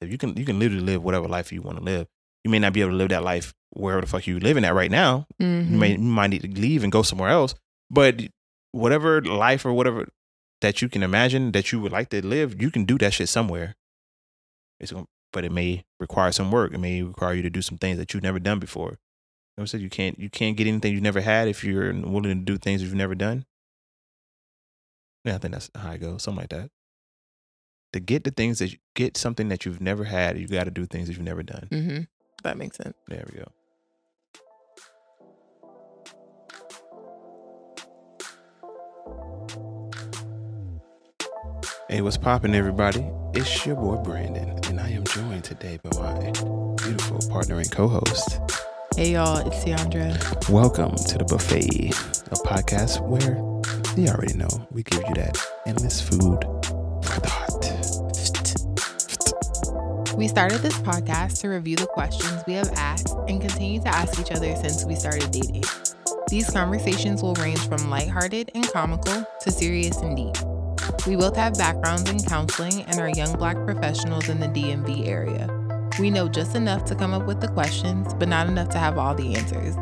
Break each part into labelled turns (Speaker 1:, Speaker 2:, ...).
Speaker 1: You can you can literally live whatever life you want to live. You may not be able to live that life wherever the fuck you living at right now.
Speaker 2: Mhm.
Speaker 1: You may you might need to leave and go somewhere else. But whatever life or whatever that you can imagine that you would like to live, you can do that shit somewhere. It's going but it may require some work. It may require you to do some things that you've never done before. You know what I'm saying? You can't you can't get anything you've never had if you're willing to do things you've never done. Yeah, I think that's how I go. Something like that. To get the things that you get something that you've never had, you got to do things that you've never done.
Speaker 2: Mhm. That makes sense.
Speaker 1: There we go. Hey, what's poppin', everybody? It's your boy Brandan, and I am joined today by my beautiful partner and co-host.
Speaker 2: Hey y'all, it's Ciandra.
Speaker 1: Welcome to the buffet, a podcast where you already know we give you that endless food.
Speaker 2: We started this podcast to review the questions we have asked and continue to ask each other since we started dating. These conversations will range from lighthearted and comical to serious and deep. We both have backgrounds in counseling and are young black professionals in the DMV area. We know just enough to come up with the questions, but not enough to have all the answers.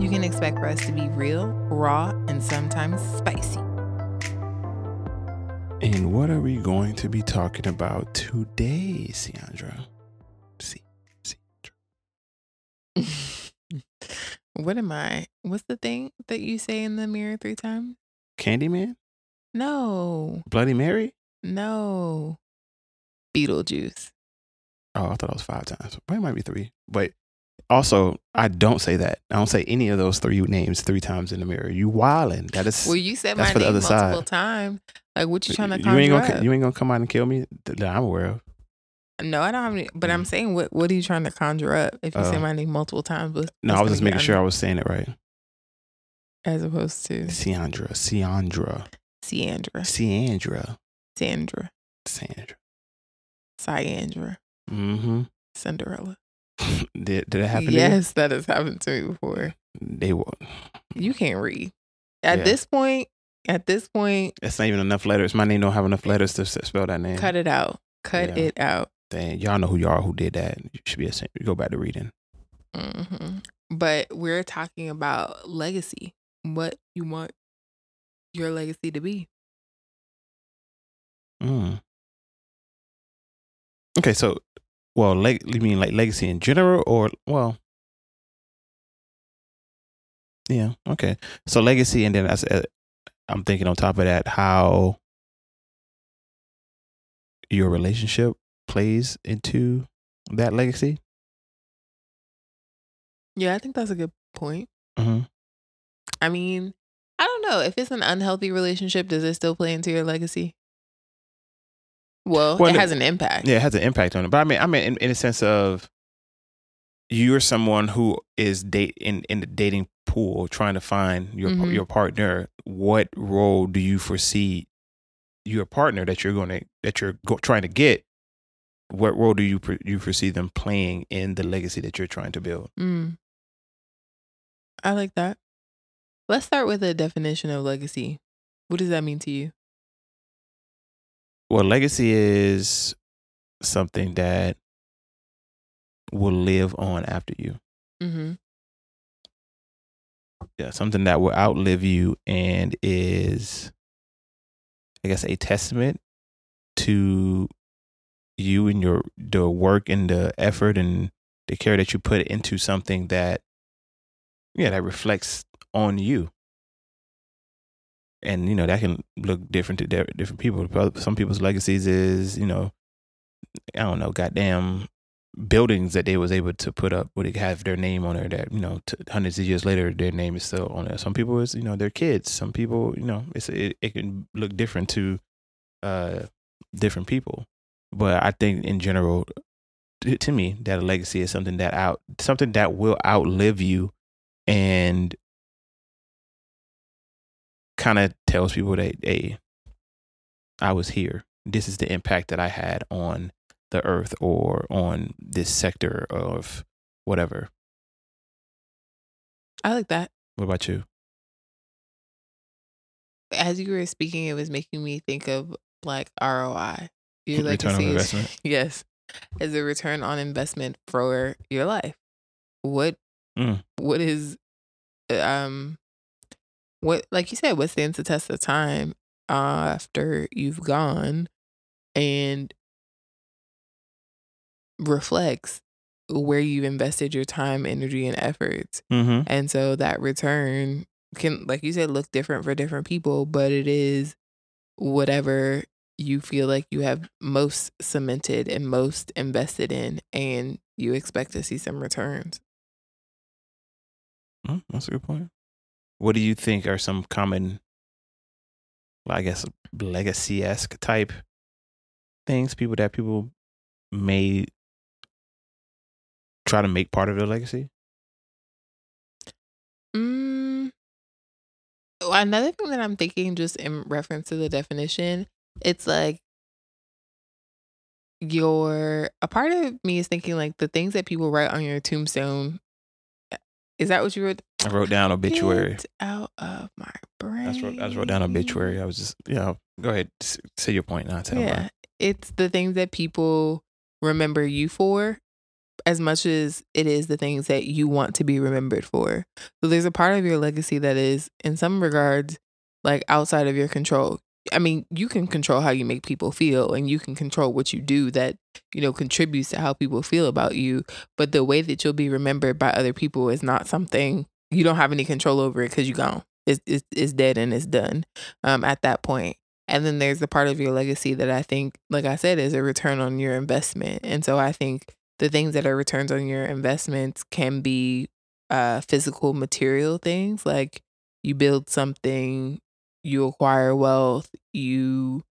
Speaker 2: You can expect for us to be real, raw, and sometimes spicy.
Speaker 1: And what are we going to be talking about today, Ciandra? See,
Speaker 2: what am I? What's the thing that you say in the mirror three times?
Speaker 1: Candyman,
Speaker 2: No,
Speaker 1: Bloody Mary.
Speaker 2: no. Beetlejuice.
Speaker 1: Oh, I thought it was five times. But it might be three. But also, I don't say that. I don't say any of those three names three times in the mirror. You wildin'. That is.
Speaker 2: Well, you said
Speaker 1: That's
Speaker 2: my
Speaker 1: for the
Speaker 2: name multiple
Speaker 1: side.
Speaker 2: times. Like, what you trying to
Speaker 1: you
Speaker 2: conjure
Speaker 1: ain't gonna
Speaker 2: up?
Speaker 1: you ain't gonna come out and kill me that I'm aware of.
Speaker 2: no, I don't have any. But I'm
Speaker 1: Mm.
Speaker 2: saying, what what are you trying to conjure up? If you say
Speaker 1: Oh.
Speaker 2: my name multiple times, what's-
Speaker 1: No,
Speaker 2: what's
Speaker 1: I was just making sure I was saying it right.
Speaker 2: as opposed to
Speaker 1: Siandra, Siandra,
Speaker 2: Ciandra,
Speaker 1: Siandra,
Speaker 2: Sandra,
Speaker 1: Sandra.
Speaker 2: Cyandra,
Speaker 1: Mm-hmm.
Speaker 2: Cinderella.
Speaker 1: did did that happen? to you?
Speaker 2: Yes, that has happened to me before.
Speaker 1: They will.
Speaker 2: You can't read. At
Speaker 1: Yeah.
Speaker 2: this point, at this point,
Speaker 1: That's not even enough letters. My name don't have enough letters to spell that name.
Speaker 2: cut it out. Cut
Speaker 1: Yeah.
Speaker 2: it out.
Speaker 1: Dang, y'all know who are who did that. You should be a saint. Go back to reading.
Speaker 2: hmm But we're talking about legacy. What you want your legacy to be.
Speaker 1: Mm. Okay, so well, leg, you mean like legacy in general, or well, yeah, okay. So legacy, and then as uh, I'm thinking on top of that, how your relationship plays into that legacy.
Speaker 2: Yeah, I think that's a good point.
Speaker 1: hmm
Speaker 2: I mean, I don't know. If it's an unhealthy relationship, does it still play into your legacy? Well,
Speaker 1: Well,
Speaker 2: it has an impact.
Speaker 1: Yeah, it has an impact on it. But I mean, I mean, in, in a sense of you're someone who is date in in the dating pool trying to find your
Speaker 2: Mhm.
Speaker 1: your partner. What role do you foresee your partner that you're going to that you're go, trying to get? What role do you you foresee them playing in the legacy that you're trying to build?
Speaker 2: Mm. I like that. Let's start with a definition of legacy. What does that mean to you?
Speaker 1: Well, legacy is something that will live on after you.
Speaker 2: Mm-hmm.
Speaker 1: yeah, something that will outlive you and is, I guess, a testament to you and your the work and the effort and the care that you put into something that, yeah, that reflects on you. And you know that can look different to di- different people. Some people's legacies is, you know, I don't know, goddamn buildings that they was able to put up they have their name on there that you know t- hundreds of years later their name is still on there. Some people is you know their kids. Some people you know it's it, it can look different to uh different people. But i think in general to me that a legacy is something that out something that will outlive you and kind of tells people that hey i was here this is the impact that i had on the earth or on this sector of whatever.
Speaker 2: I like that.
Speaker 1: What about you?
Speaker 2: As you were speaking, it was making me think of like ROI. Your
Speaker 1: Return on
Speaker 2: legacy
Speaker 1: investment?
Speaker 2: yes. as a return on investment for your life. What
Speaker 1: Mm.
Speaker 2: what is um what like you said, what stands the test of time after you've gone and reflects where you've invested your time, energy, and efforts.
Speaker 1: Mm-hmm.
Speaker 2: And so that return can, like you said, look different for different people, but it is whatever you feel like you have most cemented and most invested in, and you expect to see some returns.
Speaker 1: Mm, that's a good point. What do you think are some common, well, I guess, legacy esque type things? People that people may try to make part of their legacy.
Speaker 2: Mm, another thing that I'm thinking, just in reference to the definition, it's like your a part of me is thinking like the things that people write on your tombstone. eh, Is that what you wrote?
Speaker 1: I wrote down obituary.
Speaker 2: Get out of my brain.
Speaker 1: I just wrote, I just wrote down obituary. I was just, you know, go ahead, say your point. I'll tell
Speaker 2: Yeah,
Speaker 1: mine.
Speaker 2: it's the things that people remember you for, as much as it is the things that you want to be remembered for. So there's a part of your legacy that is, in some regards, like outside of your control. I mean, you can control how you make people feel and you can control what you do that, you know, contributes to how people feel about you. But the way that you'll be remembered by other people is not something you don't have any control over it because you gone. It's, it's, it's dead and it's done um, at that point. And then there's the part of your legacy that I think, like I said, is a return on your investment. And so I think the things that are returns on your investments can be uh, physical material things like you build something, you acquire wealth, you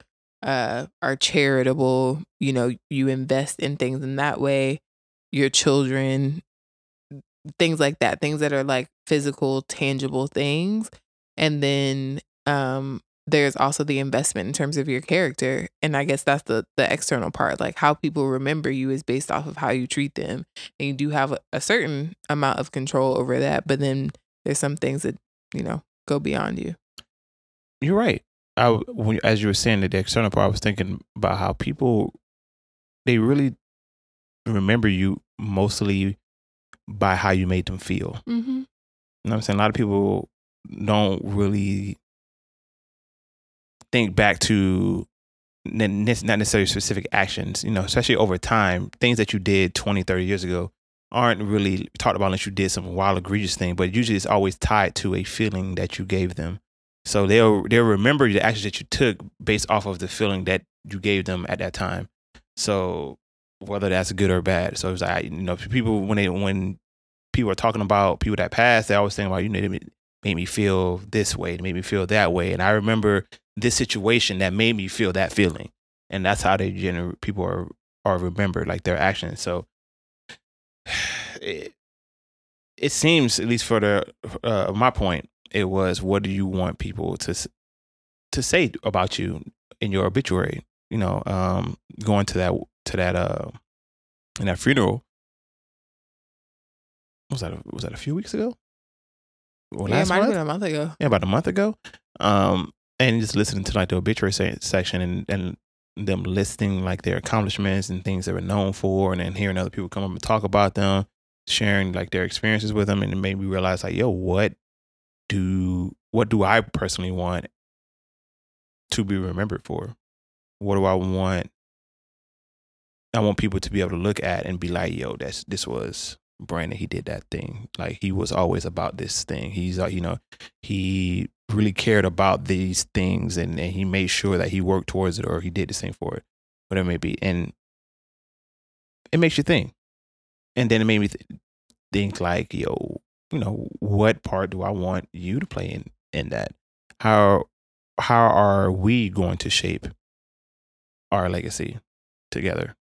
Speaker 2: uh, are charitable, you know, you invest in things in that way, your children, things like that, things that are like physical, tangible things. And then um, there's also the investment in terms of your character. And I guess that's the the external part. Like how people remember you is based off of how you treat them. And you do have a, a certain amount of control over that. But then there's some things that, you know, go beyond you.
Speaker 1: You're right. I, when, as you were saying that the external part, I was thinking about how people, they really remember you mostly by how you made them feel.
Speaker 2: Mm-hmm.
Speaker 1: You know what I'm saying? A lot of people don't really think back to not necessarily specific actions, you know, especially over time, things that you did 20, 30 years ago aren't really talked about unless you did some wild egregious thing, but usually it's always tied to a feeling that you gave them. So they'll they'll remember the actions that you took based off of the feeling that you gave them at that time. So whether that's good or bad. So it's like you know people when they when people are talking about people that passed, they always think about you know they made me feel this way, they made me feel that way, and I remember this situation that made me feel that feeling, and that's how they gener people are are remembered like their actions. So it, it seems at least for the uh, my point, it was what do you want people to to say about you in your obituary? You know, um, going to that to that uh in that funeral. Was that a, was that a few weeks ago? Or
Speaker 2: yeah, it might have been a month ago.
Speaker 1: yeah, about a month ago. Um, and just listening to like the obituary se- section and, and them listing like their accomplishments and things they were known for, and then hearing other people come up and talk about them, sharing like their experiences with them, and it made me realize like, yo, what do what do I personally want to be remembered for? What do I want? I want people to be able to look at and be like, yo, that's this was Brandan. He did that thing. Like he was always about this thing. He's like, you know, he really cared about these things and, and he made sure that he worked towards it or he did the same for it, whatever it may be. And it makes you think. And then it made me th- think like, yo, you know, what part do I want you to play in in that? How how are we going to shape our legacy together?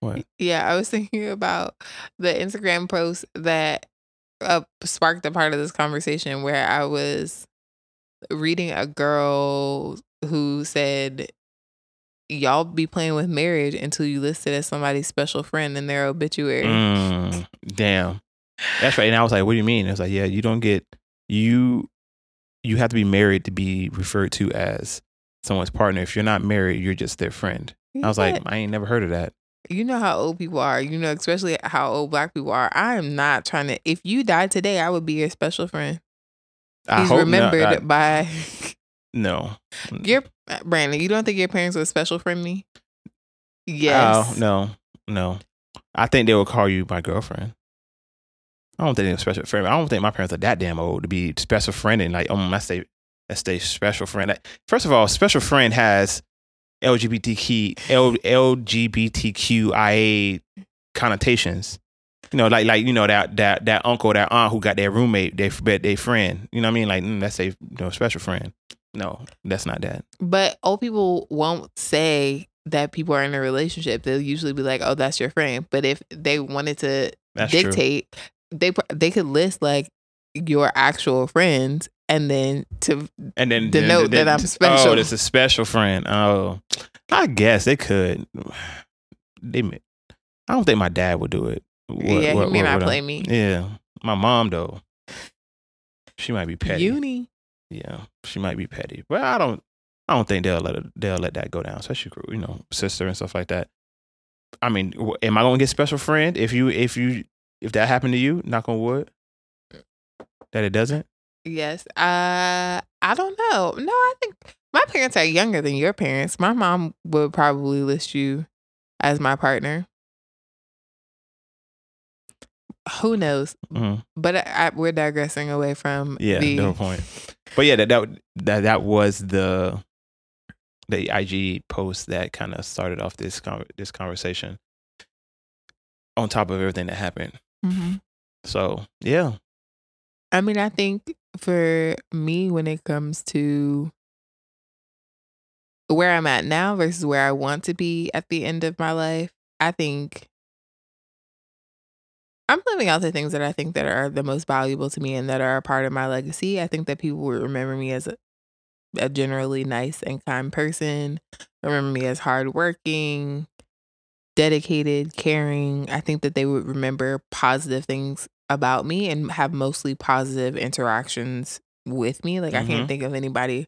Speaker 1: What?
Speaker 2: Yeah, I was thinking about the Instagram post that uh, sparked a part of this conversation where I was reading a girl who said, Y'all be playing with marriage until you listed as somebody's special friend in their obituary.
Speaker 1: Mm, damn. That's right. And I was like, what do you mean? It was like, yeah, you don't get you you have to be married to be referred to as someone's partner. If you're not married, you're just their friend. I was like, I ain't never heard of that.
Speaker 2: You know how old people are. You know, especially how old black people are. I am not trying to. If you died today, I would be your special friend.
Speaker 1: I
Speaker 2: He's
Speaker 1: hope
Speaker 2: remembered
Speaker 1: not. I-
Speaker 2: by
Speaker 1: no.
Speaker 2: your Brandan. You don't think your parents were special for me? Yes.
Speaker 1: Oh, no, no. I think they would call you my girlfriend. I don't think they're special friend. I don't think my parents are that damn old to be special friend and like, um, that's a that's a special friend. Like, First of all, special friend has LGBTQ L, LGBTQIA connotations. You know, like like you know that that that uncle, that aunt who got their roommate, they bet their friend. You know what I mean? Like mm, that's a you know special friend. No, that's not that.
Speaker 2: But old people won't say that people are in a relationship. They'll usually be like, "Oh, that's your friend." But if they wanted to
Speaker 1: That's true.
Speaker 2: dictate, they they could list like your actual friends, and then to
Speaker 1: and then
Speaker 2: denote
Speaker 1: then-
Speaker 2: that I'm
Speaker 1: oh,
Speaker 2: special.
Speaker 1: Oh, it's a special friend. Oh, I guess they could. They, I don't think my dad would do it. What-
Speaker 2: yeah,
Speaker 1: what-
Speaker 2: he may
Speaker 1: what
Speaker 2: not play me.
Speaker 1: Yeah, my mom though. She might be petty.
Speaker 2: Uni.
Speaker 1: Yeah, she might be petty, but I don't. I don't think they'll let they'll let that go down, especially you know sister and stuff like that. I mean, am I gonna get special friend if you if you if that happened to you? Knock on wood. That it doesn't.
Speaker 2: Yes. Uh, I don't know. No, I think my parents are younger than your parents. My mom would probably list you as my partner. Who knows?
Speaker 1: Mhm.
Speaker 2: But I, I, we're digressing away from
Speaker 1: Yeah,
Speaker 2: the
Speaker 1: no point. But yeah, that that that, that was the the IG post that kind of started off this con- this conversation. On top of everything that happened,
Speaker 2: Mhm.
Speaker 1: so yeah,
Speaker 2: I mean, I think for me, when it comes to where I'm at now versus where I want to be at the end of my life, I think I'm living out the things that I think that are the most valuable to me and that are a part of my legacy. I think that people will remember me as a, a generally nice and kind person, remember me as hardworking, dedicated, caring. I think that they would remember positive things about me and have mostly positive interactions with me. Like I
Speaker 1: Mhm.
Speaker 2: can't think of anybody.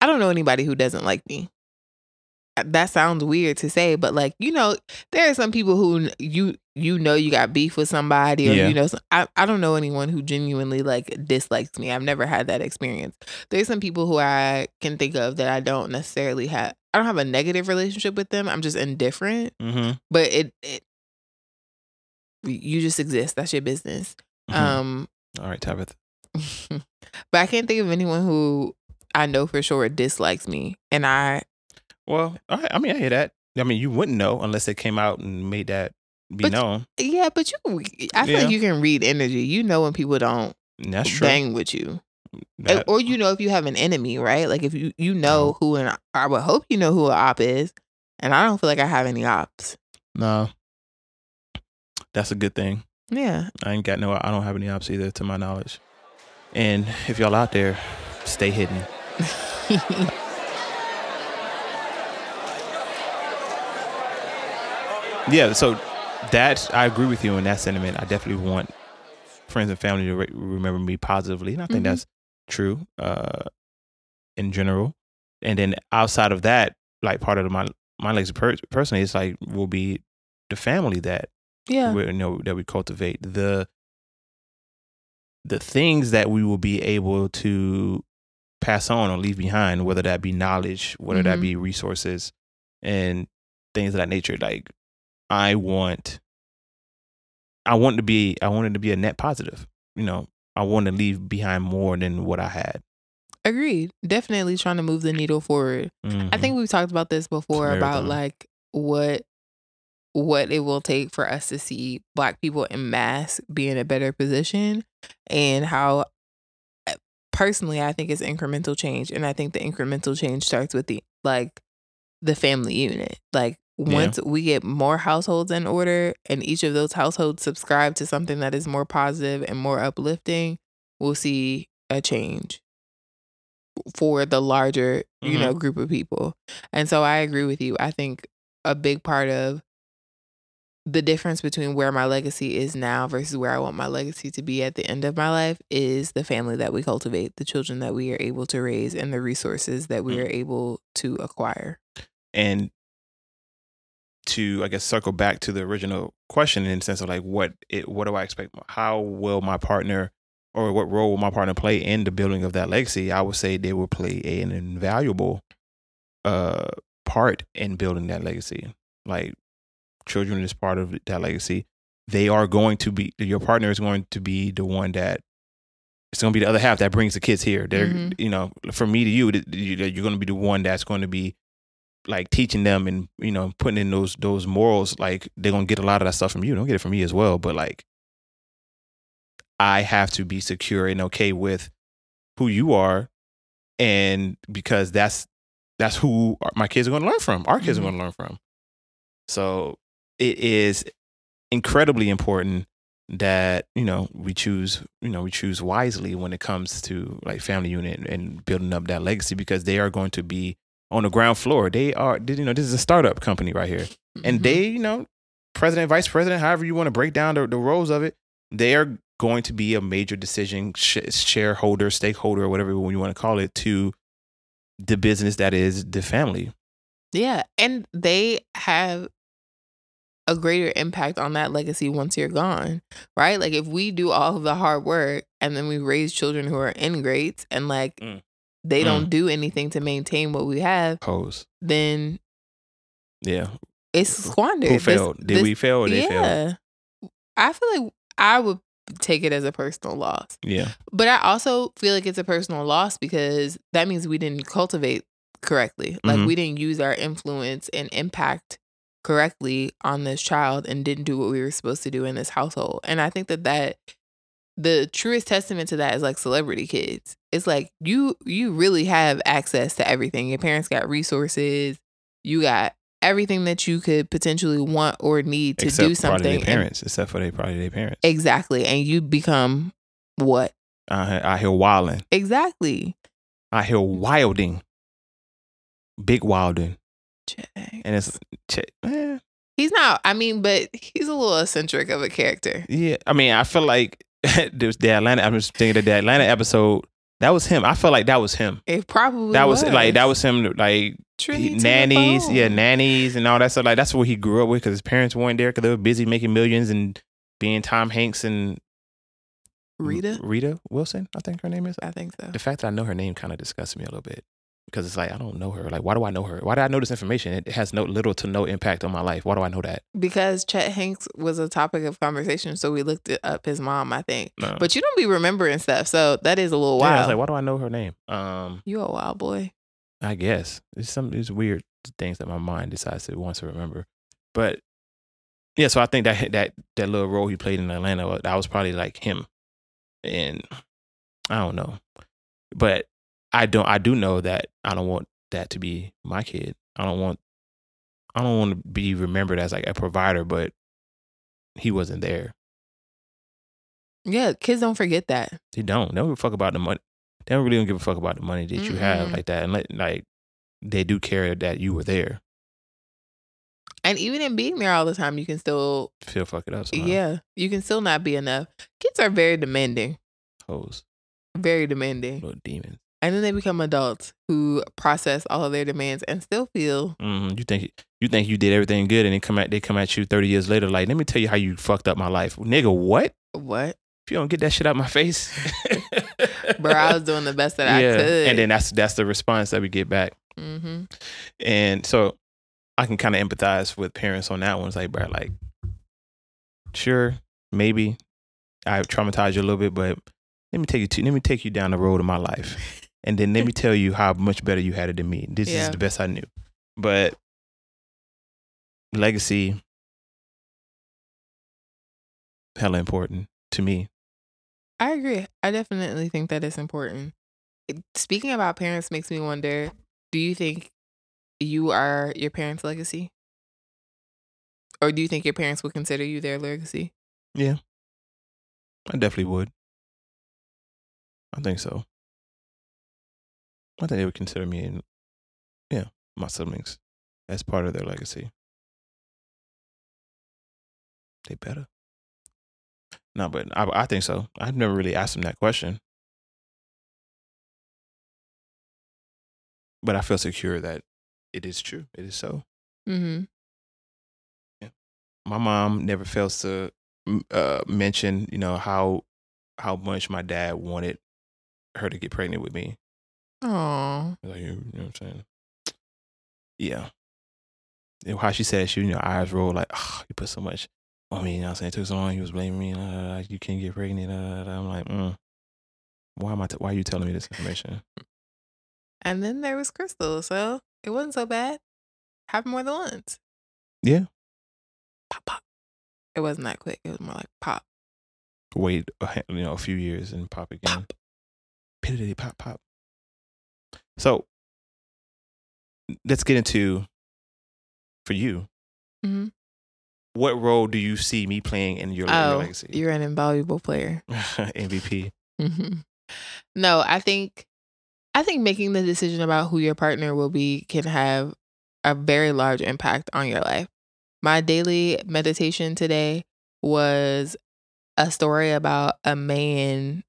Speaker 2: I don't know anybody who doesn't like me. Uh, That sounds weird to say, but like you know, there are some people who you you know you got beef with somebody, or
Speaker 1: Yeah.
Speaker 2: you know, some, I I don't know anyone who genuinely like dislikes me. I've never had that experience. There's some people who I can think of that I don't necessarily have. I don't have a negative relationship with them. I'm just indifferent,
Speaker 1: mm-hmm.
Speaker 2: but it it you just exist. That's your business.
Speaker 1: Mm-hmm.
Speaker 2: Um,
Speaker 1: All right, Tabitha.
Speaker 2: but I can't think of anyone who I know for sure dislikes me, and I
Speaker 1: Well, right, I mean, I hear that. I mean, you wouldn't know unless it came out and made that be
Speaker 2: But-
Speaker 1: known.
Speaker 2: yeah, but you I feel
Speaker 1: Yeah.
Speaker 2: like you can read energy. You know when people don't
Speaker 1: that's true.
Speaker 2: bang with you.
Speaker 1: That-
Speaker 2: or you know if you have an enemy, right? Like if you you know who an I would hope you know who an op is, and I don't feel like I have any ops.
Speaker 1: no, that's a good thing.
Speaker 2: Yeah,
Speaker 1: I ain't got no. I don't have any ops either, to my knowledge. And if y'all out there, stay hidden. Yeah, so that I agree with you in that sentiment. I definitely want friends and family to re- remember me positively, and I think
Speaker 2: Mhm.
Speaker 1: that's true uh, in general. And then outside of that, like part of my my legacy per- personally, it's like will be the family that
Speaker 2: yeah,
Speaker 1: we you know that we cultivate the the things that we will be able to pass on or leave behind whether that be knowledge whether that
Speaker 2: Mhm.
Speaker 1: be resources and things of that nature like i want i want to be i wanted to be a net positive you know i want to leave behind more than what i had
Speaker 2: agreed. Definitely trying to move the needle forward. I
Speaker 1: Mhm.
Speaker 2: think we've talked about this before about like what what it will take for us to see black people in mass be in a better position and how uh, personally I think it's incremental change and I think the incremental change starts with the like the family unit. Like
Speaker 1: Yeah.
Speaker 2: once we get more households in order and each of those households subscribe to something that is more positive and more uplifting, we'll see a change for the larger, you
Speaker 1: Mhm.
Speaker 2: know, group of people. And so I agree with you. I think a big part of the difference between where my legacy is now versus where I want my legacy to be at the end of my life is the family that we cultivate, the children that we are able to raise, and the resources that we
Speaker 1: Mm.
Speaker 2: are able to acquire.
Speaker 1: and to I guess circle back to the original question in the sense of like what it what do I expect? How will my partner or what role will my partner play in the building of that legacy? I would say they will play an invaluable uh part in building that legacy. Like children is part of that legacy. They are going to be your partner is going to be the one that it's going to be the other half that brings the kids here. They're
Speaker 2: Mhm.
Speaker 1: you know from me to you, you- you're going to be the one that's going to be like teaching them and you know putting in those those morals. Like they're going to get a lot of that stuff from you. Don't get it from me as well, but like I have to be secure and okay with who you are, and because that's that's who my kids are going to learn from. Our kids
Speaker 2: Mhm.
Speaker 1: are going to learn from. So it is incredibly important that you know we choose you know we choose wisely when it comes to like family unit and building up that legacy because they are going to be on the ground floor. They are you know this is a startup company right here and
Speaker 2: Mhm.
Speaker 1: they, you know, president, vice president, however you want to break down the, the roles of it, they are going to be a major decision sh- shareholder, stakeholder, or whatever you want to call it, to the business that is the family.
Speaker 2: Yeah, and they have a greater impact on that legacy once you're gone, right? Like if we do all of the hard work and then we raise children who are ingrates and like
Speaker 1: Mm.
Speaker 2: they
Speaker 1: Mm.
Speaker 2: don't do anything to maintain what we have,
Speaker 1: Pose.
Speaker 2: then
Speaker 1: Yeah.
Speaker 2: it's squandered.
Speaker 1: Who
Speaker 2: This-
Speaker 1: Did
Speaker 2: this-
Speaker 1: we fail or they failed?
Speaker 2: yeah. I feel like I would take it as a personal loss.
Speaker 1: Yeah.
Speaker 2: But I also feel like it's a personal loss because that means we didn't cultivate correctly. Like
Speaker 1: Mhm.
Speaker 2: we didn't use our influence and impact correctly on this child and didn't do what we were supposed to do in this household. And I think that that the truest testament to that is like celebrity kids. It's like you you really have access to everything. Your parents got resources. You got everything that you could potentially want or need to
Speaker 1: except
Speaker 2: do something.
Speaker 1: their
Speaker 2: and-
Speaker 1: parents. except for they probably their parents.
Speaker 2: exactly. And you become what?
Speaker 1: I hear wilding.
Speaker 2: Exactly.
Speaker 1: I hear wilding. Big wilding. And it's, eh,
Speaker 2: he's not. I mean, but he's a little eccentric of a character.
Speaker 1: Yeah, I mean, I feel like there's the Atlanta. I'm just thinking of the Atlanta episode. That was him. I feel like that was him.
Speaker 2: It probably
Speaker 1: That was, like that was him. Like he- nannies, yeah, nannies and all that stuff. Like that's what he grew up with because his parents weren't there because they were busy making millions and being Tom Hanks and
Speaker 2: Rita.
Speaker 1: Rita Wilson. I think her name is.
Speaker 2: I think so.
Speaker 1: The fact that I know her name kind of disgusts me a little bit because it's like I don't know her. Like, why do I know her? Why do I know this information? It has no little to no impact on my life. Why do I know that?
Speaker 2: Because Chet Hanks was a topic of conversation, so we looked it up his mom. I think,
Speaker 1: No.
Speaker 2: but you don't be remembering stuff, so that is a little wild.
Speaker 1: Yeah, I was like, why do I know her name? Um,
Speaker 2: you a wild boy.
Speaker 1: I guess it's some it's weird things that my mind decides it wants to remember. But yeah, so I think that that that little role he played in Atlanta that was probably like him, and I don't know, but I don't I do know that I don't want that to be my kid. I don't want I don't want to be remembered as like a provider, but he wasn't there.
Speaker 2: Yeah, kids don't forget that.
Speaker 1: They don't. They don't give a fuck about the money. They don't really don't give a fuck about the money that you have like that, and let, like they do care that you were there.
Speaker 2: And even in being there all the time, you can still,
Speaker 1: Feel fuck it up. Somehow.
Speaker 2: yeah, you can still not be enough. Kids are very demanding,
Speaker 1: hoes,
Speaker 2: very demanding.
Speaker 1: little demons.
Speaker 2: And then they become adults who process all of their demands and still feel
Speaker 1: hmm You think you think you did everything good, and they come at they come at you thirty years later, like, let me tell you how you fucked up my life, nigga. What?
Speaker 2: what?
Speaker 1: If you don't get that shit out my face,
Speaker 2: Bro, I was doing the best that
Speaker 1: yeah.
Speaker 2: I could.
Speaker 1: And then that's that's the response that we get back,
Speaker 2: hmm
Speaker 1: and so I can kind of empathize with parents on that one. It's like, bro, like, sure, maybe I traumatized you a little bit, but let me take you to let me take you down the road of my life. And then let me tell you how much better you had it than me. This
Speaker 2: Yeah.
Speaker 1: is the best I knew. But legacy, hella important to me.
Speaker 2: I agree. I definitely think that it's important. Speaking about parents makes me wonder do you think you are your parents' legacy? Or do you think your parents would consider you their legacy? Yeah.
Speaker 1: I definitely would. I think so. I think they would consider me and yeah, my siblings as part of their legacy. They better. No, but I, I think so. I've never really asked them that question. But I feel secure that it is true. It is so.
Speaker 2: Mm-hmm.
Speaker 1: my mom never fails to uh, mention, you know, how how much my dad wanted her to get pregnant with me.
Speaker 2: Oh,
Speaker 1: Like, you know what I'm saying? Yeah. And how she said, she, you know, eyes roll like, oh, you put so much on me. You know what I'm saying? It took so long. He was blaming me. Uh, you can't get pregnant. Uh, I'm like, mm. why am I? T- why are you telling me this information?
Speaker 2: and then there was Crystal, so it wasn't so bad. Have more than once.
Speaker 1: Yeah.
Speaker 2: Pop pop. It wasn't that quick. It was more like pop
Speaker 1: Wait, a you know, a few years and pop again.
Speaker 2: pop.
Speaker 1: Piddity pop pop. So let's get into for you.
Speaker 2: hmm
Speaker 1: What role do you see me playing in your, in your
Speaker 2: Oh,
Speaker 1: legacy?
Speaker 2: you're an invaluable player.
Speaker 1: MVP.
Speaker 2: hmm No, I think I think making the decision about who your partner will be can have a very large impact on your life. My daily meditation today was a story about a man.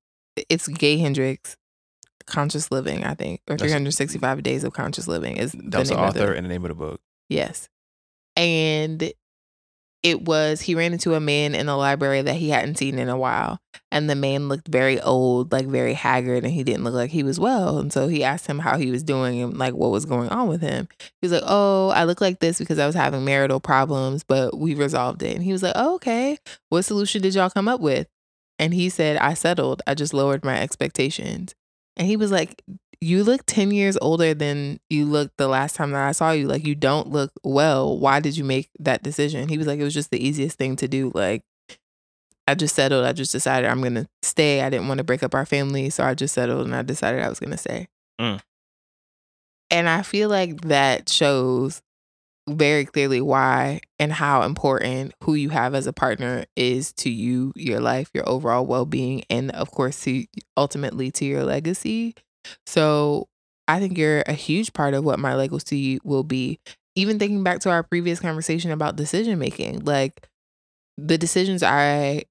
Speaker 2: It's Gay Hendricks, Conscious Living, I think, or
Speaker 1: That's-
Speaker 2: 365 Days of Conscious Living is
Speaker 1: That was
Speaker 2: the
Speaker 1: the author
Speaker 2: it.
Speaker 1: and the name of the book.
Speaker 2: Yes. And it was, he ran into a man in the library that he hadn't seen in a while. And the man looked very old, like very haggard, and he didn't look like he was well. And so he asked him how he was doing and like what was going on with him. He was like, Oh, I look like this because I was having marital problems, but we resolved it. And he was like, oh, Okay, what solution did y'all come up with? And he said, I settled. I just lowered my expectations. And he was like, you look 10 years older than you looked the last time that I saw you. Like, you don't look well. Why did you make that decision? He was like, it was just the easiest thing to do. Like, I just settled. I just decided I'm going to stay. I didn't want to break up our family. So I just settled and I decided I was going to stay.
Speaker 1: Mm.
Speaker 2: And I feel like that shows very clearly why and how important who you have as a partner is to you, your life, your overall well being, and of course, to ultimately to your legacy. So I think you're a huge part of what my legacy will be. Even thinking back to our previous conversation about decision making, like the decisions I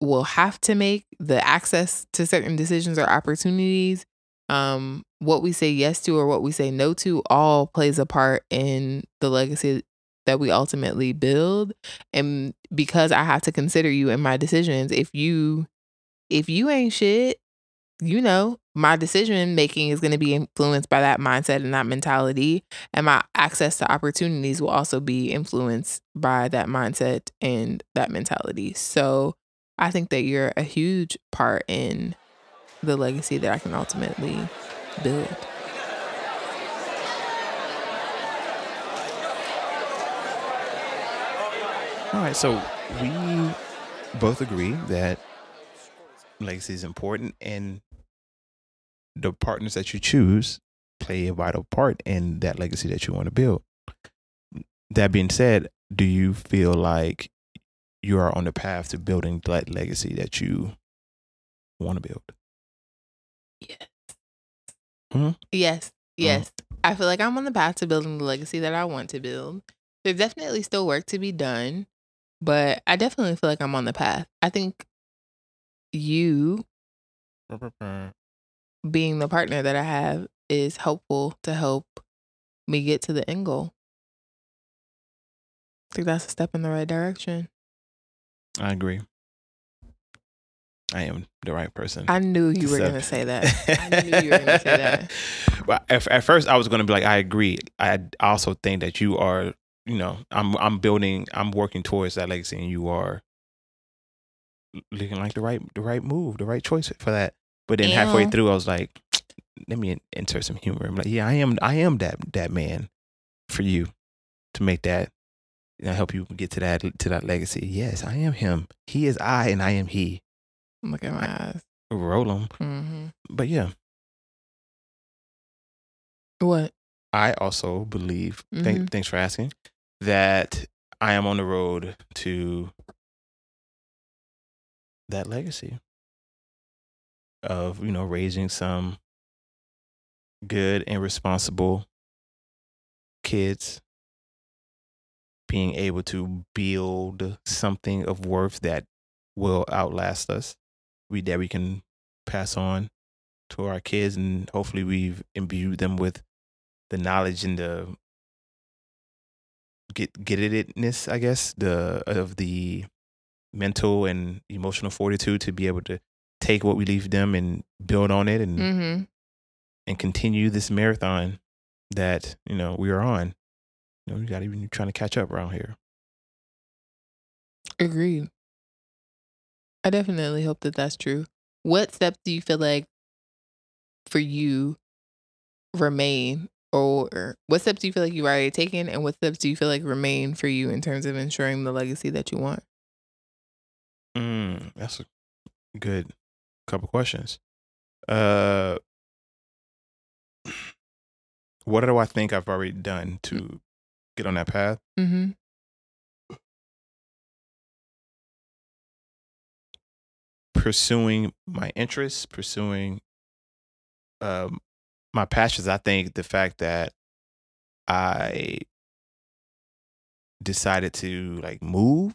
Speaker 2: will have to make, the access to certain decisions or opportunities, um, what we say yes to or what we say no to, all plays a part in the legacy that we ultimately build. And because I have to consider you in my decisions, if you if you ain't shit, you know, my decision making is going to be influenced by that mindset and that mentality. And my access to opportunities will also be influenced by that mindset and that mentality. So I think that you're a huge part in the legacy that I can ultimately build.
Speaker 1: All right, so we both agree that legacy is important, and the partners that you choose play a vital part in that legacy that you want to build. That being said, do you feel like you are on the path to building that legacy that you want to build?
Speaker 2: Yes.
Speaker 1: Hmm?
Speaker 2: Yes. Yes. I feel like I'm on the path to building the legacy that I want to build. There's definitely still work to be done, but I definitely feel like I'm on the path. I think you being the partner that I have is helpful to help me get to the end goal. I think that's a step in the right direction.
Speaker 1: I agree. I am the right person.
Speaker 2: I knew you were
Speaker 1: So-
Speaker 2: going to say that. I knew you were going to say that.
Speaker 1: Well, at, at first I was going to be like, I agree. I also think that you are, you know, I'm I'm building, I'm working towards that legacy, and you are looking like the right the right move, the right choice for that. But then halfway through, I was like, let me insert some humor. I'm like, yeah, I am, I am that that man for you to make that. Know, help you get to that to that legacy. Yes, I am him. He is I, and I am he.
Speaker 2: Look at my eyes.
Speaker 1: Roll 'em.
Speaker 2: hmm
Speaker 1: But yeah,
Speaker 2: What?
Speaker 1: I also believe,
Speaker 2: Mhm.
Speaker 1: thank, thanks for asking, that I am on the road to that legacy of, you know, raising some good and responsible kids, being able to build something of worth that will outlast us, we that we can pass on to our kids, and hopefully we've imbued them with the knowledge and the get get itness, I guess, the of the mental and emotional fortitude to be able to take what we leave them and build on it and
Speaker 2: Mm-hmm.
Speaker 1: and continue this marathon that you know we are on. You know, we got even trying to catch up around here.
Speaker 2: Agreed. I definitely hope that that's true. What steps do you feel like for you remain, or what steps do you feel like you've already taken, and what steps do you feel like remain for you in terms of ensuring the legacy that you want?
Speaker 1: Mm, that's a good couple questions. Uh, what do I think I've already done to get on that path?
Speaker 2: Mm-hmm.
Speaker 1: Pursuing my interests, pursuing um, my passions. I think the fact that I decided to like move,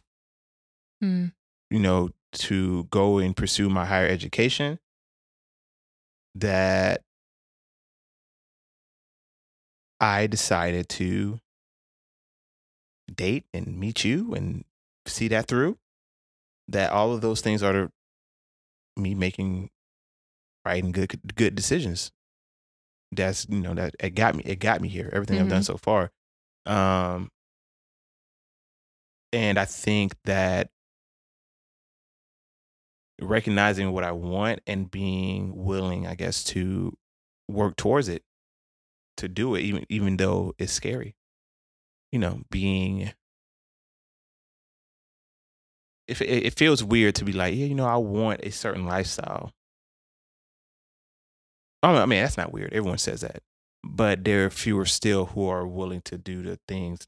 Speaker 2: Mm.
Speaker 1: you know, to go and pursue my higher education, that I decided to date and meet you and see that through. That all of those things are me making right and good good decisions. That's you know that it got me it got me here. Everything I've done so far, um, and I think that recognizing what I want and being willing, I guess, to work towards it, to do it, even even though it's scary. You know, being it, it feels weird to be like, yeah, you know, I want a certain lifestyle. I mean, I mean, that's not weird. Everyone says that, but there are fewer still who are willing to do the things,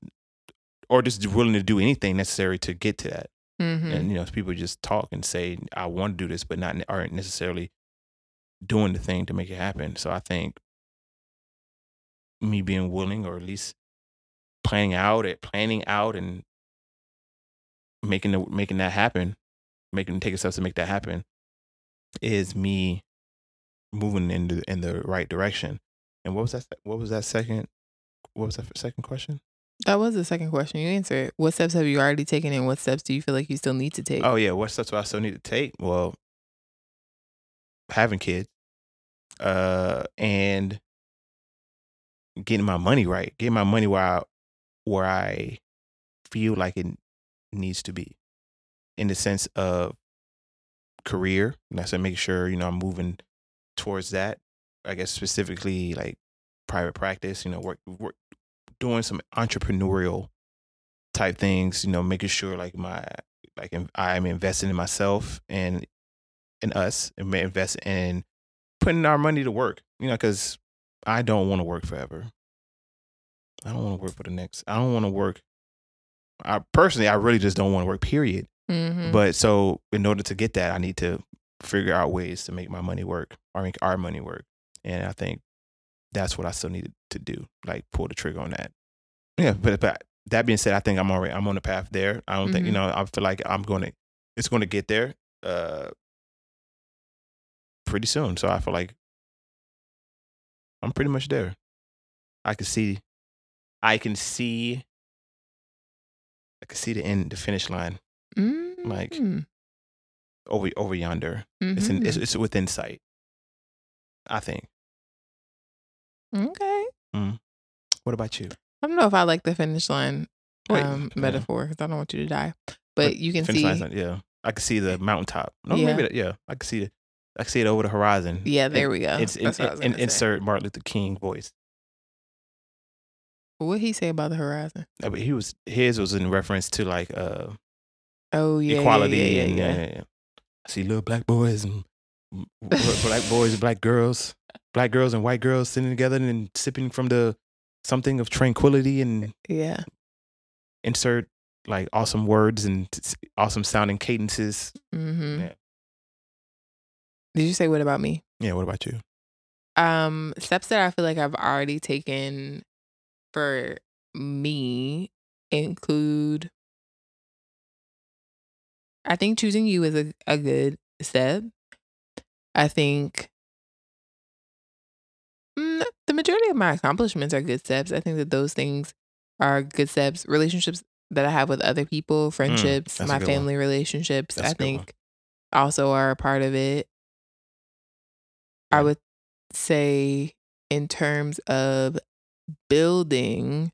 Speaker 1: or just willing to do anything necessary to get to that
Speaker 2: Mm-hmm.
Speaker 1: and you know people just talk and say i want to do this but not aren't necessarily doing the thing to make it happen so i think me being willing or at least planning out it planning out and making the, making that happen making taking steps to make that happen is me moving in the in the right direction and what was that what was that second what was that second question
Speaker 2: That was the second question you answered. It. What steps have you already taken, and what steps do you feel like you still need to take?
Speaker 1: Oh yeah, what steps do I still need to take? Well, having kids, uh, and getting my money right, getting my money where I, where I feel like it needs to be, in the sense of career. And I said, making sure you know I'm moving towards that. I guess specifically like private practice. You know, work work doing some entrepreneurial type things. You know, making sure like my like I'm investing in myself and in us and invest in putting our money to work. You know, because I don't want to work forever. I don't want to work for the next. I don't want to work. I personally, I really just don't want to work. Period.
Speaker 2: Mm-hmm.
Speaker 1: But so in order to get that, I need to figure out ways to make my money work or make our money work. And I think that's what I still needed to do, like pull the trigger on that. Yeah, but but that being said, I think I'm already I'm on the path there. I don't think you
Speaker 2: Mhm.
Speaker 1: know. I feel like I'm going to it's going to get there uh pretty soon. So I feel like I'm pretty much there. I can see, I can see, I can see the end, the finish line like,
Speaker 2: Mm.
Speaker 1: over over yonder. It's in, it's,
Speaker 2: Mhm.
Speaker 1: it's within sight. I think.
Speaker 2: okay.
Speaker 1: What about you?
Speaker 2: I don't know if I like the finish line
Speaker 1: Wait,
Speaker 2: um,
Speaker 1: yeah.
Speaker 2: metaphor because I don't want you to die. But you can see,
Speaker 1: line's not- yeah, I can see the mountaintop. No,
Speaker 2: Yeah.
Speaker 1: maybe that, yeah, I can see it. I can see it over the horizon.
Speaker 2: yeah, there we go.
Speaker 1: It's
Speaker 2: That's what I was
Speaker 1: in,
Speaker 2: gonna say.
Speaker 1: insert Martin Luther King voice.
Speaker 2: What he say about the horizon?
Speaker 1: I mean, he was his was in reference to like uh
Speaker 2: Oh yeah, yeah,
Speaker 1: equality
Speaker 2: yeah, yeah,
Speaker 1: and
Speaker 2: yeah.
Speaker 1: uh, I see little black boys and black boys and black girls, black girls and white girls sitting together and sipping from the something of tranquility and
Speaker 2: yeah.
Speaker 1: insert like awesome words and awesome sounding cadences.
Speaker 2: Mm-hmm.
Speaker 1: Yeah.
Speaker 2: Did you say what about me?
Speaker 1: Yeah, what about you?
Speaker 2: Um, steps that I feel like I've already taken for me include I think choosing you is a, a good step. I think mm, the majority of my accomplishments are good steps. I think that those things are good steps. Relationships that I have with other people, friendships,
Speaker 1: Mm,
Speaker 2: my
Speaker 1: good one.
Speaker 2: family relationships,
Speaker 1: That's
Speaker 2: I
Speaker 1: good one.
Speaker 2: think also are a part of it. I would say, in terms of building,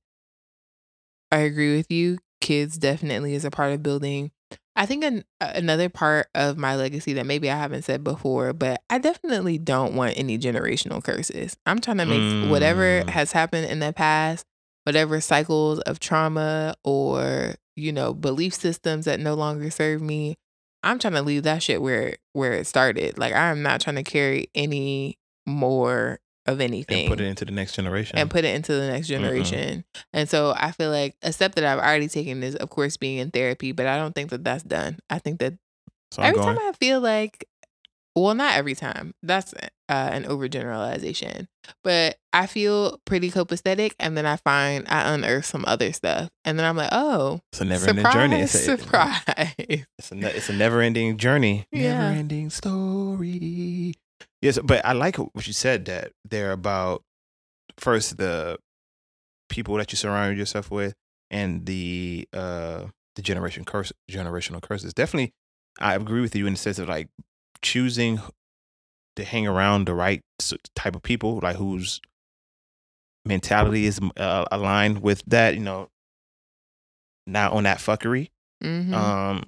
Speaker 2: I agree with you. Kids definitely is a part of building. I think an, another part of my legacy that maybe I haven't said before, but I definitely don't want any generational curses. I'm trying to make whatever
Speaker 1: Mm.
Speaker 2: has happened in the past, whatever cycles of trauma or, you know, belief systems that no longer serve me. I'm trying to leave that shit where where it started. Like I'm not trying to carry any more of anything
Speaker 1: and put it into the next generation.
Speaker 2: and put it into the next generation. And so I feel like a step that I've already taken is, of course, being in therapy, but I don't think that that's done. I think that
Speaker 1: so
Speaker 2: every
Speaker 1: ongoing.
Speaker 2: time I feel like, well, not every time. That's uh, an overgeneralization, but I feel pretty copacetic, and then I find I unearth some other stuff, and then I'm like, oh,
Speaker 1: it's a never-ending journey. It's a,
Speaker 2: surprise.
Speaker 1: It's a it's a never ending journey.
Speaker 2: Yeah.
Speaker 1: Never ending story. Yes, but I like what you said that they're about first the people that you surround yourself with and the uh the generation curse generational curses. Definitely I agree with you in the sense of like choosing to hang around the right type of people, like whose mentality is uh, aligned with that, you know, not on that fuckery
Speaker 2: hmm
Speaker 1: um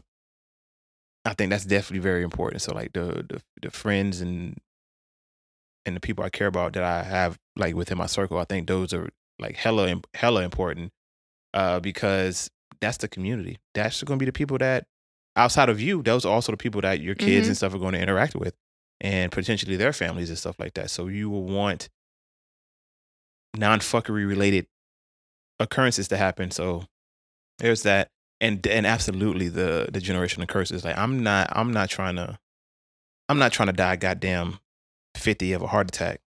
Speaker 1: i think that's definitely very important. So like the the, the friends and and the people i care about that i have like within my circle i think those are like hella hella important uh because that's the community. That's going to be the people that outside of you those are also the people that your kids
Speaker 2: Mhm.
Speaker 1: and stuff are going to interact with and potentially their families and stuff like that. So you will want non-fuckery related occurrences to happen. So there's that and and absolutely the the generational curses. Like i'm not i'm not trying to i'm not trying to die goddamn 50 of a heart attack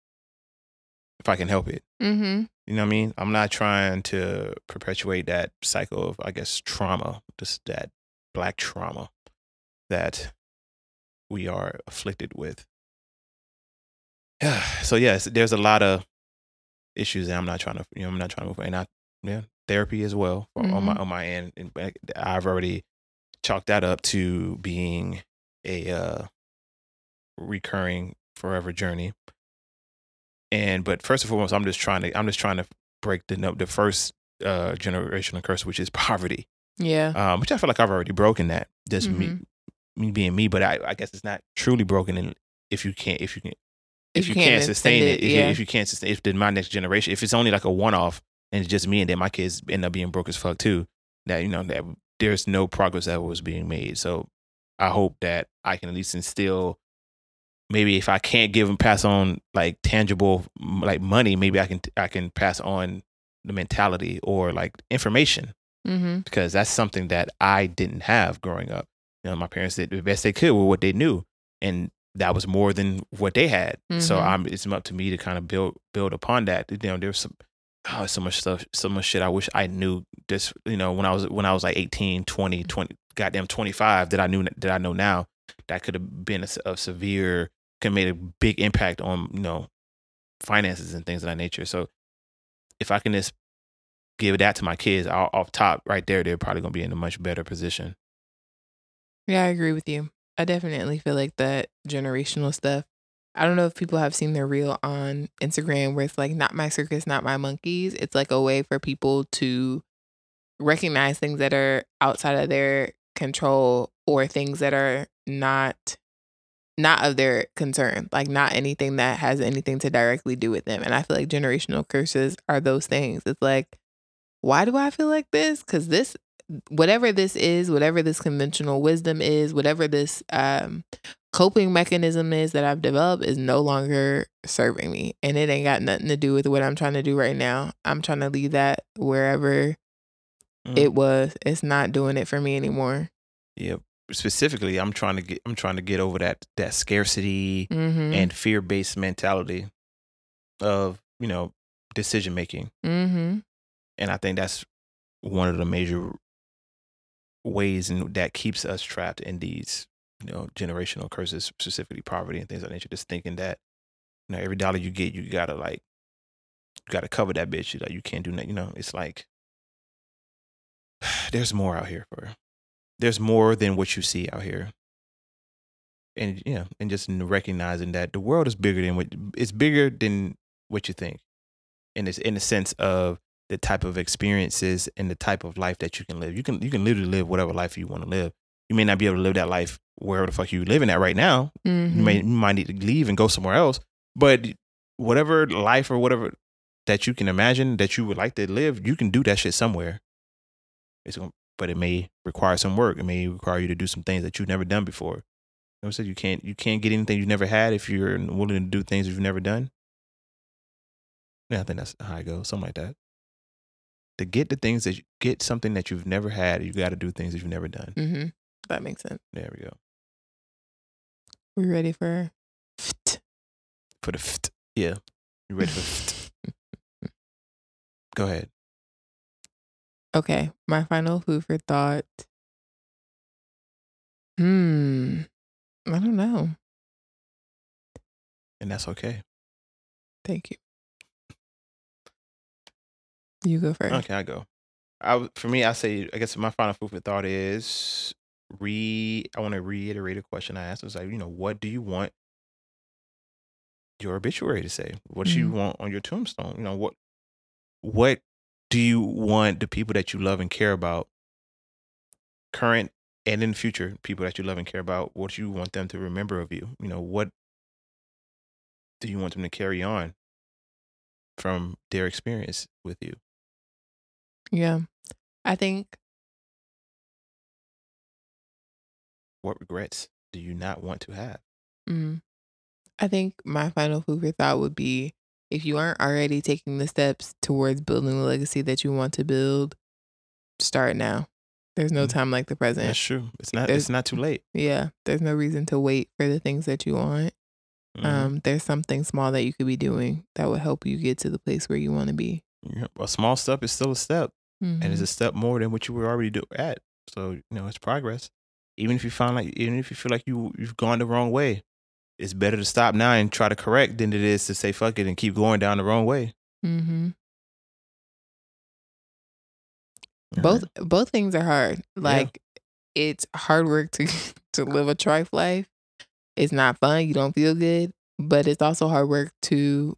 Speaker 1: if i can help it.
Speaker 2: Hmm
Speaker 1: you know what i mean? I'm not trying to perpetuate that cycle of i guess trauma just that black trauma that we are afflicted with. Yeah. so yes there's a lot of issues that i'm not trying to you know i'm not trying to move and i yeah therapy as well for, on my on my end. And i've already chalked that up to being a uh recurring forever journey and but first and foremost i'm just trying to i'm just trying to break the no- the first uh generational curse which is poverty
Speaker 2: Yeah.
Speaker 1: um which i feel like i've already broken that just me
Speaker 2: Mhm.
Speaker 1: me being me but i i guess it's not truly broken And if you can't if you can if,
Speaker 2: If
Speaker 1: you, can't,
Speaker 2: can't
Speaker 1: sustain it,
Speaker 2: it,
Speaker 1: if,
Speaker 2: yeah.
Speaker 1: you, if you can't sustain if then my next generation if it's only like a one-off and it's just me and then my kids end up being broke as fuck too that you know that there's no progress that was being made so i hope that i can at least instill maybe if i can't give and pass on like tangible like money maybe i can i can pass on the mentality or like information
Speaker 2: hmm
Speaker 1: because that's something that I didn't have growing up. You know, my parents did the best they could with what they knew, and that was more than what they had. So
Speaker 2: Mhm.
Speaker 1: I'm it's up to me to kind of build build upon that. You know, there's some oh, so much stuff, so much shit I wish I knew this, you know, when I was when I was like 18, 20, 20 goddamn 25 that I knew that I know now that could have been a severe could make a big impact on, you know, finances and things of that nature. So if I can just give that to my kids off, off top right there, they're probably gonna be in a much better position.
Speaker 2: Yeah, I agree with you. I definitely feel like that generational stuff. I don't know if people have seen their reel on Instagram where it's like, not my circus, not my monkeys. It's like a way for people to recognize things that are outside of their control or things that are not not of their concern like not anything that has anything to directly do with them and i feel like generational curses are those things. It's like why do i feel like this? Because this whatever this is whatever this conventional wisdom is whatever this um coping mechanism is that i've developed is no longer serving me and it ain't got nothing to do with what i'm trying to do right now. I'm trying to leave that wherever
Speaker 1: Mm.
Speaker 2: it was. It's not doing it for me anymore.
Speaker 1: Yeah. Specifically, I'm trying to get I'm trying to get over that that scarcity
Speaker 2: mm-hmm
Speaker 1: and fear based mentality of you know decision making,
Speaker 2: mm-hmm
Speaker 1: and I think that's one of the major ways in that keeps us trapped in these you know generational curses, specifically poverty and things like that. Just thinking that you know every dollar you get, you gotta like you gotta cover that bitch. You, like, you can't do that. You know, it's like there's more out here for. There's more than what you see out here. And yeah, and just recognizing that the world is bigger than what it's bigger than what you think. And it's in the sense of the type of experiences and the type of life that you can live. You can you can literally live whatever life you want to live. You may not be able to live that life wherever the fuck you're living at right now.
Speaker 2: Mhm.
Speaker 1: You may you might need to leave and go somewhere else. But whatever life or whatever that you can imagine that you would like to live, you can do that shit somewhere. It's going but it may require some work. It may require you to do some things that you've never done before. You know what I'm saying? You can't you can't get anything you've never had if you're willing to do things you've never done. Yeah, I think that's how it goes. Something like that. To get the things that you get something that you've never had, you got to do things that you've never done.
Speaker 2: Mhm. That makes sense.
Speaker 1: There we go.
Speaker 2: We ready for
Speaker 1: For the ft- yeah, you ready for? ft- Go ahead.
Speaker 2: Okay, my final food for thought. Hmm. I don't know.
Speaker 1: And that's okay.
Speaker 2: Thank you. You go first.
Speaker 1: Okay, I go. I for me, I say I guess my final food for thought is re. I want to reiterate a question I asked. It was like, you know, what do you want your obituary to say? What do you want on your tombstone? You know, what what do you want the people that you love and care about, current and in the future, people that you love and care about, what you want them to remember of you? You know, what do you want them to carry on from their experience with you?
Speaker 2: Yeah. I think
Speaker 1: What regrets do you not want to have?
Speaker 2: mm, I think my final food for thought would be if you aren't already taking the steps towards building the legacy that you want to build, start now. There's no
Speaker 1: Mm.
Speaker 2: time like the present.
Speaker 1: That's true. It's not.
Speaker 2: There's-
Speaker 1: It's not too late.
Speaker 2: Yeah, there's no reason to wait for the things that you want.
Speaker 1: Mhm.
Speaker 2: Um, there's something small that you could be doing that would help you get to the place where you want to be.
Speaker 1: Yeah, a small step is still a step, and it's a step more than what you were already do at. So you know, it's progress. Even if you find like, even if you feel like you you've gone the wrong way, it's better to stop now and try to correct than it is to say fuck it and keep going down the wrong way.
Speaker 2: Mhm. Both
Speaker 1: right.
Speaker 2: both things are hard. Like it's hard work to to live a trife life. It's not fun. You don't feel good, but it's also hard work to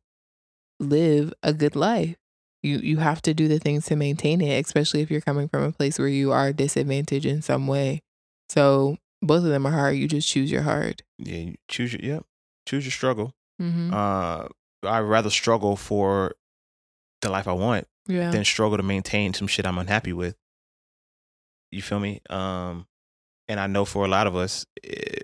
Speaker 2: live a good life. You you have to do the things to maintain it, especially if you're coming from a place where you are disadvantaged in some way. So both of them are hard. You just choose your hard.
Speaker 1: Yeah, you choose your yep. Choose your struggle.
Speaker 2: Mm-hmm.
Speaker 1: Uh, I'd rather struggle for the life I want
Speaker 2: yeah.
Speaker 1: than struggle to maintain some shit I'm unhappy with. You feel me? Um, and I know for a lot of us, eh,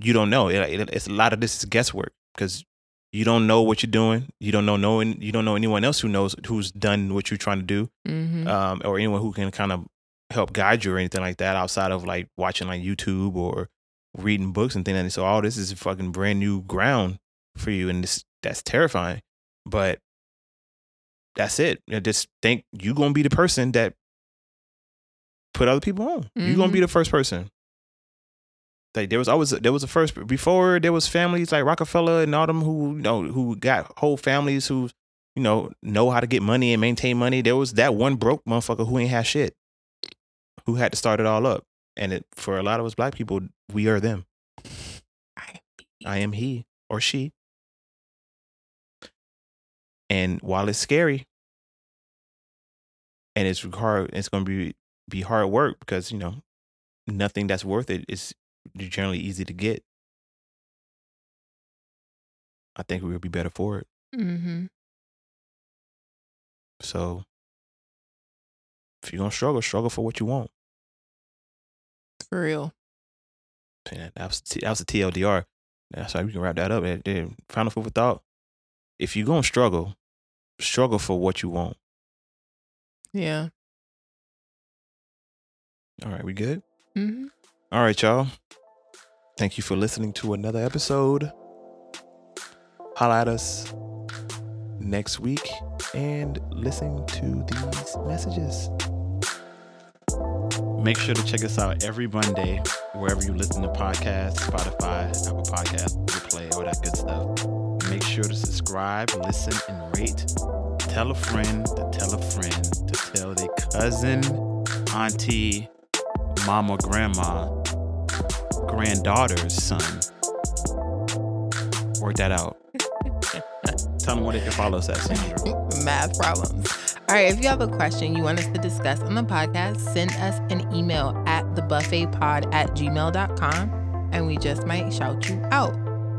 Speaker 1: you don't know. It, it- it's a lot of this is guesswork because you don't know what you're doing. You don't know knowing. You don't know anyone else who knows who's done what you're trying to do,
Speaker 2: mm-hmm.
Speaker 1: um, or anyone who can kind of help guide you or anything like that outside of like watching like YouTube or reading books and things. like that. So all this is fucking brand new ground for you, and this that's terrifying. But that's it. You know, Just think you gonna be the person that put other people on. You gonna be mm-hmm. the first person. Like there was always there was a first before there was families like Rockefeller and all them who you know who got whole families who you know know how to get money and maintain money. There was that one broke motherfucker who ain't had shit, who had to start it all up. And it for a lot of us black people, we are them. I am he or she. And while it's scary and it's hard, it's going to be be hard work because you know nothing that's worth it is generally easy to get. I think we would be better for it.
Speaker 2: mm-hmm.
Speaker 1: So if you're gonna struggle, struggle for what you want.
Speaker 2: For real.
Speaker 1: Man, that was, that was a TLDR. That's how we can wrap that up. And then Final food for thought. If you're gonna struggle, struggle for what you want.
Speaker 2: Yeah.
Speaker 1: All right, we good?
Speaker 2: Mm-hmm.
Speaker 1: All right, y'all. Thank you for listening to another episode. Holla at us next week and listen to these messages. Make sure to check us out every Monday, wherever you listen to podcasts, Spotify, Apple Podcasts, Google Play, all that good stuff. Make sure to subscribe, listen, and rate. Tell a friend to tell a friend to tell their cousin auntie, mama, grandma, granddaughter's son. Work that out. Tell them what they can follow us at.
Speaker 2: Math problems. All right, if you have a question you want us to discuss on the podcast, send us an email at thebuffetpod at gmail.com and we just might shout you out.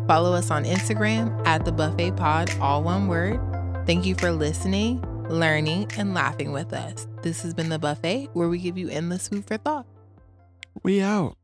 Speaker 2: Follow us on Instagram at the buffet pod, all one word. Thank you for listening, learning, and laughing with us. This has been the buffet where we give you endless food for thought.
Speaker 1: We out.